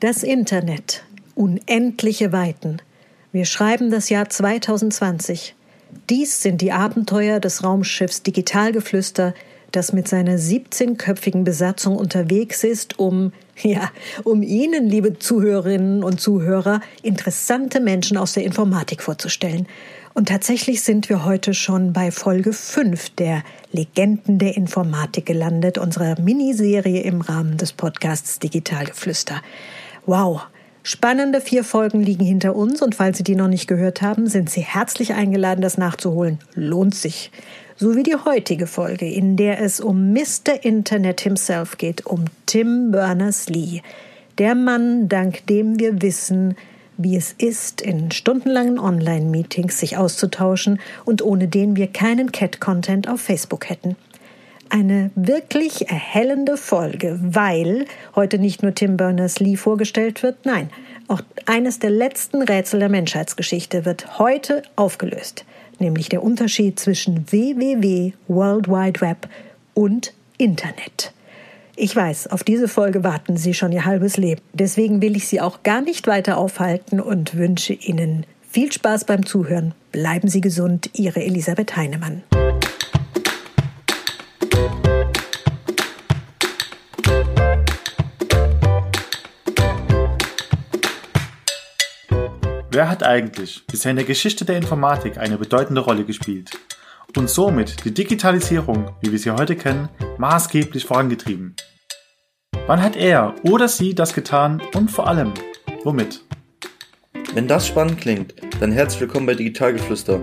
Das Internet. Unendliche Weiten. Wir schreiben das Jahr 2020. Dies sind die Abenteuer des Raumschiffs Digitalgeflüster, das mit seiner 17-köpfigen Besatzung unterwegs ist, um, ja, um Ihnen, liebe Zuhörerinnen und Zuhörer, interessante Menschen aus der Informatik vorzustellen. Und tatsächlich sind wir heute schon bei Folge 5 der Legenden der Informatik gelandet, unserer Miniserie im Rahmen des Podcasts Digitalgeflüster. Wow! Spannende vier Folgen liegen hinter uns und falls Sie die noch nicht gehört haben, sind Sie herzlich eingeladen, das nachzuholen. Lohnt sich so wie die heutige Folge, in der es um Mr. Internet himself geht, um Tim Berners-Lee, der Mann, dank dem wir wissen, wie es ist, in stundenlangen Online-Meetings sich auszutauschen und ohne den wir keinen Cat-Content auf Facebook hätten. Eine wirklich erhellende Folge, weil heute nicht nur Tim Berners-Lee vorgestellt wird, nein, auch eines der letzten Rätsel der Menschheitsgeschichte wird heute aufgelöst nämlich der Unterschied zwischen www, World Wide Web und Internet. Ich weiß, auf diese Folge warten Sie schon Ihr halbes Leben. Deswegen will ich Sie auch gar nicht weiter aufhalten und wünsche Ihnen viel Spaß beim Zuhören. Bleiben Sie gesund, Ihre Elisabeth Heinemann. Wer hat eigentlich bisher in der Geschichte der Informatik eine bedeutende Rolle gespielt und somit die Digitalisierung, wie wir sie heute kennen, maßgeblich vorangetrieben? Wann hat er oder sie das getan und vor allem, womit? Wenn das spannend klingt, dann herzlich willkommen bei Digitalgeflüster,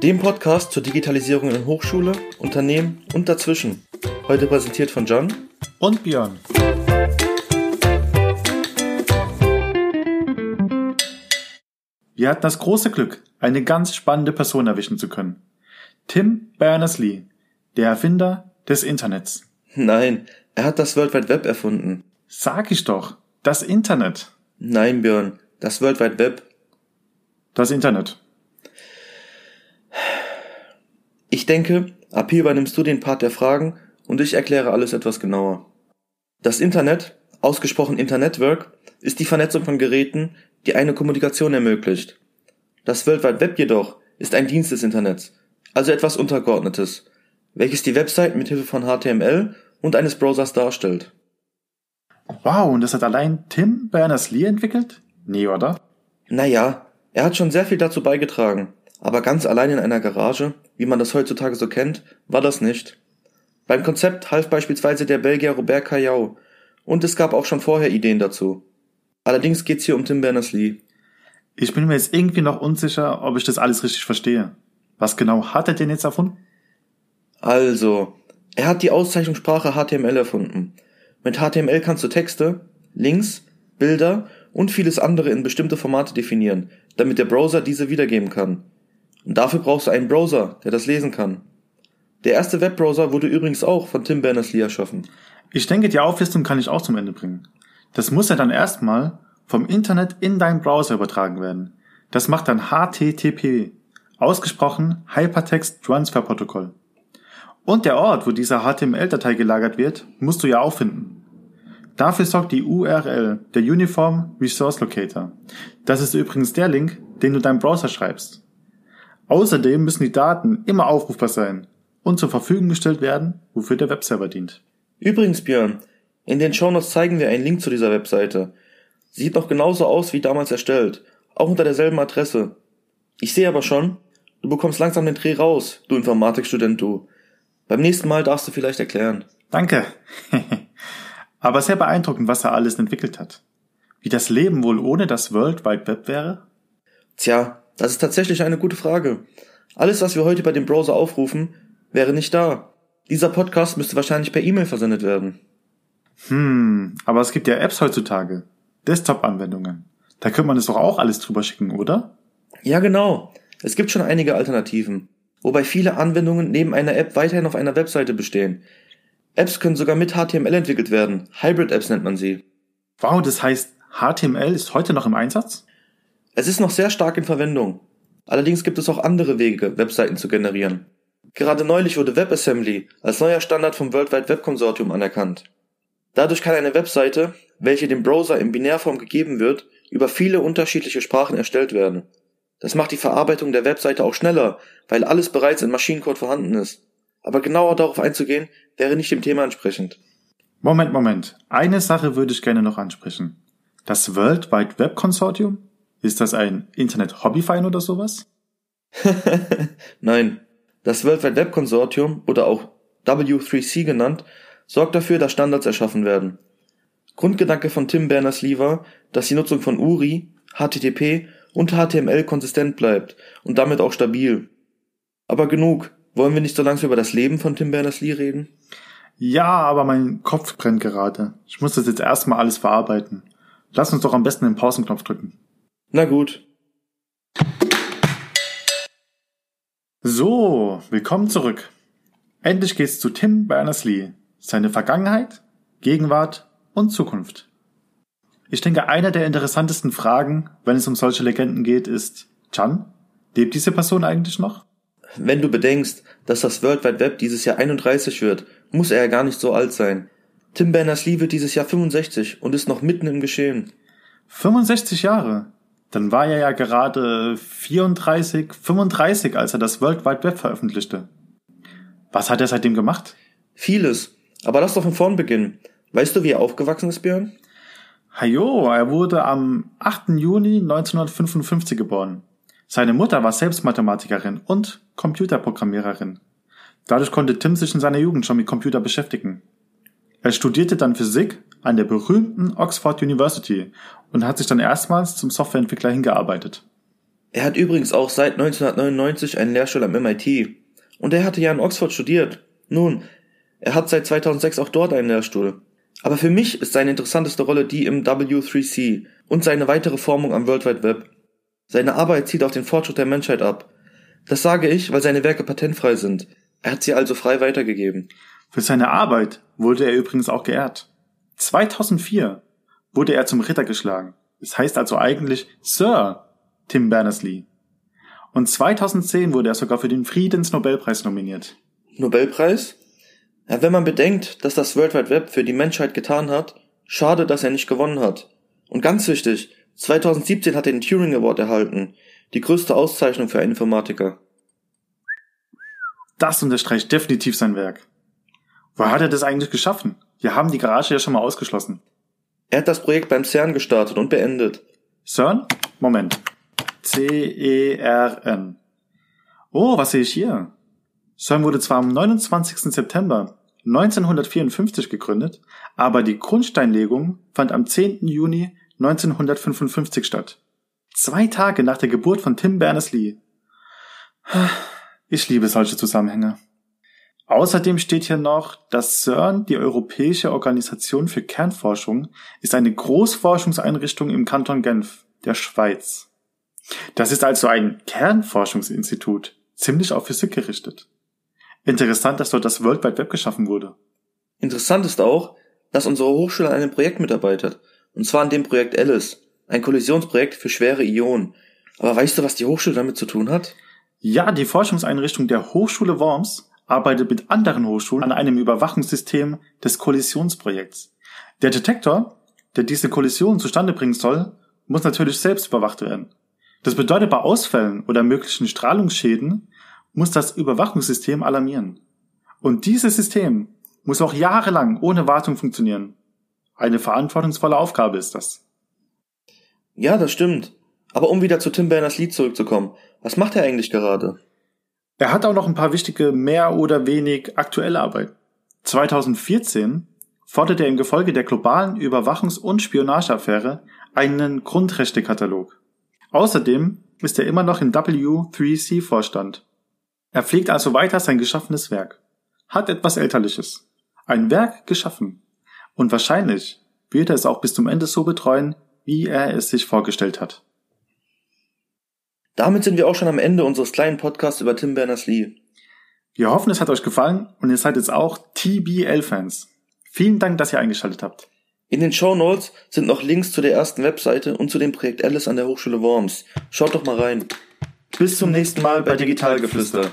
dem Podcast zur Digitalisierung in Hochschule, Unternehmen und dazwischen. Heute präsentiert von John und Björn. Wir hatten das große Glück, eine ganz spannende Person erwischen zu können. Tim Berners-Lee, der Erfinder des Internets. Nein, er hat das World Wide Web erfunden. Sag ich doch, das Internet. Nein, Björn, das World Wide Web. Das Internet. Ich denke, ab hier übernimmst du den Part der Fragen und ich erkläre alles etwas genauer. Das Internet, ausgesprochen Internetwork, ist die Vernetzung von Geräten, die eine Kommunikation ermöglicht. Das World Wide Web jedoch ist ein Dienst des Internets, also etwas Untergeordnetes, welches die Website mit Hilfe von HTML und eines Browsers darstellt. Wow, und das hat allein Tim Berners-Lee entwickelt? Nee, oder? Naja, er hat schon sehr viel dazu beigetragen, aber ganz allein in einer Garage, wie man das heutzutage so kennt, war das nicht. Beim Konzept half beispielsweise der Belgier Robert Callao, und es gab auch schon vorher Ideen dazu. Allerdings geht's hier um Tim Berners-Lee. Ich bin mir jetzt irgendwie noch unsicher, ob ich das alles richtig verstehe. Was genau hat er denn jetzt erfunden? Also, er hat die Auszeichnungssprache HTML erfunden. Mit HTML kannst du Texte, Links, Bilder und vieles andere in bestimmte Formate definieren, damit der Browser diese wiedergeben kann. Und dafür brauchst du einen Browser, der das lesen kann. Der erste Webbrowser wurde übrigens auch von Tim Berners-Lee erschaffen. Ich denke, die Auflistung kann ich auch zum Ende bringen. Das muss ja dann erstmal vom Internet in deinen Browser übertragen werden. Das macht dann HTTP, ausgesprochen Hypertext Transfer Protocol. Und der Ort, wo diese HTML-Datei gelagert wird, musst du ja auch finden. Dafür sorgt die URL, der Uniform Resource Locator. Das ist übrigens der Link, den du deinem Browser schreibst. Außerdem müssen die Daten immer aufrufbar sein und zur Verfügung gestellt werden, wofür der Webserver dient. Übrigens, Björn, in den Shownotes zeigen wir einen Link zu dieser Webseite. Sieht noch genauso aus wie damals erstellt, auch unter derselben Adresse. Ich sehe aber schon, du bekommst langsam den Dreh raus, du Informatikstudent, du. Beim nächsten Mal darfst du vielleicht erklären. Danke. aber sehr beeindruckend, was er alles entwickelt hat. Wie das Leben wohl ohne das World Wide Web wäre? Tja, das ist tatsächlich eine gute Frage. Alles, was wir heute bei dem Browser aufrufen, wäre nicht da. Dieser Podcast müsste wahrscheinlich per E-Mail versendet werden. Hm, aber es gibt ja Apps heutzutage. Desktop-Anwendungen. Da könnte man es doch auch alles drüber schicken, oder? Ja, genau. Es gibt schon einige Alternativen. Wobei viele Anwendungen neben einer App weiterhin auf einer Webseite bestehen. Apps können sogar mit HTML entwickelt werden. Hybrid-Apps nennt man sie. Wow, das heißt, HTML ist heute noch im Einsatz? Es ist noch sehr stark in Verwendung. Allerdings gibt es auch andere Wege, Webseiten zu generieren. Gerade neulich wurde WebAssembly als neuer Standard vom World Wide Web Consortium anerkannt. Dadurch kann eine Webseite, welche dem Browser in Binärform gegeben wird, über viele unterschiedliche Sprachen erstellt werden. Das macht die Verarbeitung der Webseite auch schneller, weil alles bereits in Maschinencode vorhanden ist. Aber genauer darauf einzugehen, wäre nicht dem Thema entsprechend. Moment, Moment. Eine Sache würde ich gerne noch ansprechen. Das World Wide Web Consortium? Ist das ein Internet-Hobbyverein oder sowas? Nein. Das World Wide Web Consortium oder auch W3C genannt, sorgt dafür, dass Standards erschaffen werden. Grundgedanke von Tim Berners-Lee war, dass die Nutzung von URI, HTTP und HTML konsistent bleibt und damit auch stabil. Aber genug. Wollen wir nicht so langsam über das Leben von Tim Berners-Lee reden? Ja, aber mein Kopf brennt gerade. Ich muss das jetzt erstmal alles verarbeiten. Lass uns doch am besten den Pausenknopf drücken. Na gut. So, willkommen zurück. Endlich geht's zu Tim Berners-Lee. Seine Vergangenheit, Gegenwart und Zukunft. Ich denke, eine der interessantesten Fragen, wenn es um solche Legenden geht, ist, Chan, lebt diese Person eigentlich noch? Wenn du bedenkst, dass das World Wide Web dieses Jahr 31 wird, muss er ja gar nicht so alt sein. Tim Berners-Lee wird dieses Jahr 65 und ist noch mitten im Geschehen. 65 Jahre? Dann war er ja gerade 34, 35, als er das World Wide Web veröffentlichte. Was hat er seitdem gemacht? Vieles. Aber lass doch von vorn beginnen. Weißt du, wie er aufgewachsen ist, Björn? Hajo, er wurde am 8. Juni 1955 geboren. Seine Mutter war selbst Mathematikerin und Computerprogrammiererin. Dadurch konnte Tim sich in seiner Jugend schon mit Computer beschäftigen. Er studierte dann Physik an der berühmten Oxford University und hat sich dann erstmals zum Softwareentwickler hingearbeitet. Er hat übrigens auch seit 1999 einen Lehrstuhl am MIT. Und er hatte ja in Oxford studiert. Nun, er hat seit 2006 auch dort einen Lehrstuhl. Aber für mich ist seine interessanteste Rolle die im W3C und seine weitere Formung am World Wide Web. Seine Arbeit zieht auf den Fortschritt der Menschheit ab. Das sage ich, weil seine Werke patentfrei sind. Er hat sie also frei weitergegeben. Für seine Arbeit wurde er übrigens auch geehrt. 2004 wurde er zum Ritter geschlagen. Es heißt also eigentlich Sir Tim Berners-Lee. Und 2010 wurde er sogar für den Friedensnobelpreis nominiert. Nobelpreis? Ja, wenn man bedenkt, dass das World Wide Web für die Menschheit getan hat, schade, dass er nicht gewonnen hat. Und ganz wichtig, 2017 hat er den Turing Award erhalten, die größte Auszeichnung für einen Informatiker. Das unterstreicht definitiv sein Werk. Wo hat er das eigentlich geschaffen? Wir haben die Garage ja schon mal ausgeschlossen. Er hat das Projekt beim CERN gestartet und beendet. CERN? Moment. C-E-R-N. Oh, was sehe ich hier? CERN wurde zwar am 29. September 1954 gegründet, aber die Grundsteinlegung fand am 10. Juni 1955 statt. Zwei Tage nach der Geburt von Tim Berners-Lee. Ich liebe solche Zusammenhänge. Außerdem steht hier noch, dass CERN, die Europäische Organisation für Kernforschung, ist eine Großforschungseinrichtung im Kanton Genf, der Schweiz. Das ist also ein Kernforschungsinstitut, ziemlich auf Physik gerichtet. Interessant, dass dort das World Wide Web geschaffen wurde. Interessant ist auch, dass unsere Hochschule an einem Projekt mitarbeitet, und zwar an dem Projekt Alice, ein Kollisionsprojekt für schwere Ionen. Aber weißt du, was die Hochschule damit zu tun hat? Ja, die Forschungseinrichtung der Hochschule Worms arbeitet mit anderen Hochschulen an einem Überwachungssystem des Kollisionsprojekts. Der Detektor, der diese Kollision zustande bringen soll, muss natürlich selbst überwacht werden. Das bedeutet, bei Ausfällen oder möglichen Strahlungsschäden muss das Überwachungssystem alarmieren. Und dieses System muss auch jahrelang ohne Wartung funktionieren. Eine verantwortungsvolle Aufgabe ist das. Ja, das stimmt. Aber um wieder zu Tim Berners-Lee zurückzukommen, was macht er eigentlich gerade? Er hat auch noch ein paar wichtige mehr oder wenig aktuelle Arbeit. 2014 forderte er im Gefolge der globalen Überwachungs- und Spionageaffäre einen Grundrechtekatalog. Außerdem ist er immer noch im W3C Vorstand. Er pflegt also weiter sein geschaffenes Werk. Hat etwas Elterliches. Ein Werk geschaffen. Und wahrscheinlich wird er es auch bis zum Ende so betreuen, wie er es sich vorgestellt hat. Damit sind wir auch schon am Ende unseres kleinen Podcasts über Tim Berners-Lee. Wir hoffen, es hat euch gefallen und ihr seid jetzt auch TBL-Fans. Vielen Dank, dass ihr eingeschaltet habt. In den Show Notes sind noch Links zu der ersten Webseite und zu dem Projekt Alice an der Hochschule Worms. Schaut doch mal rein. Bis zum nächsten Mal bei Digitalgeflüster.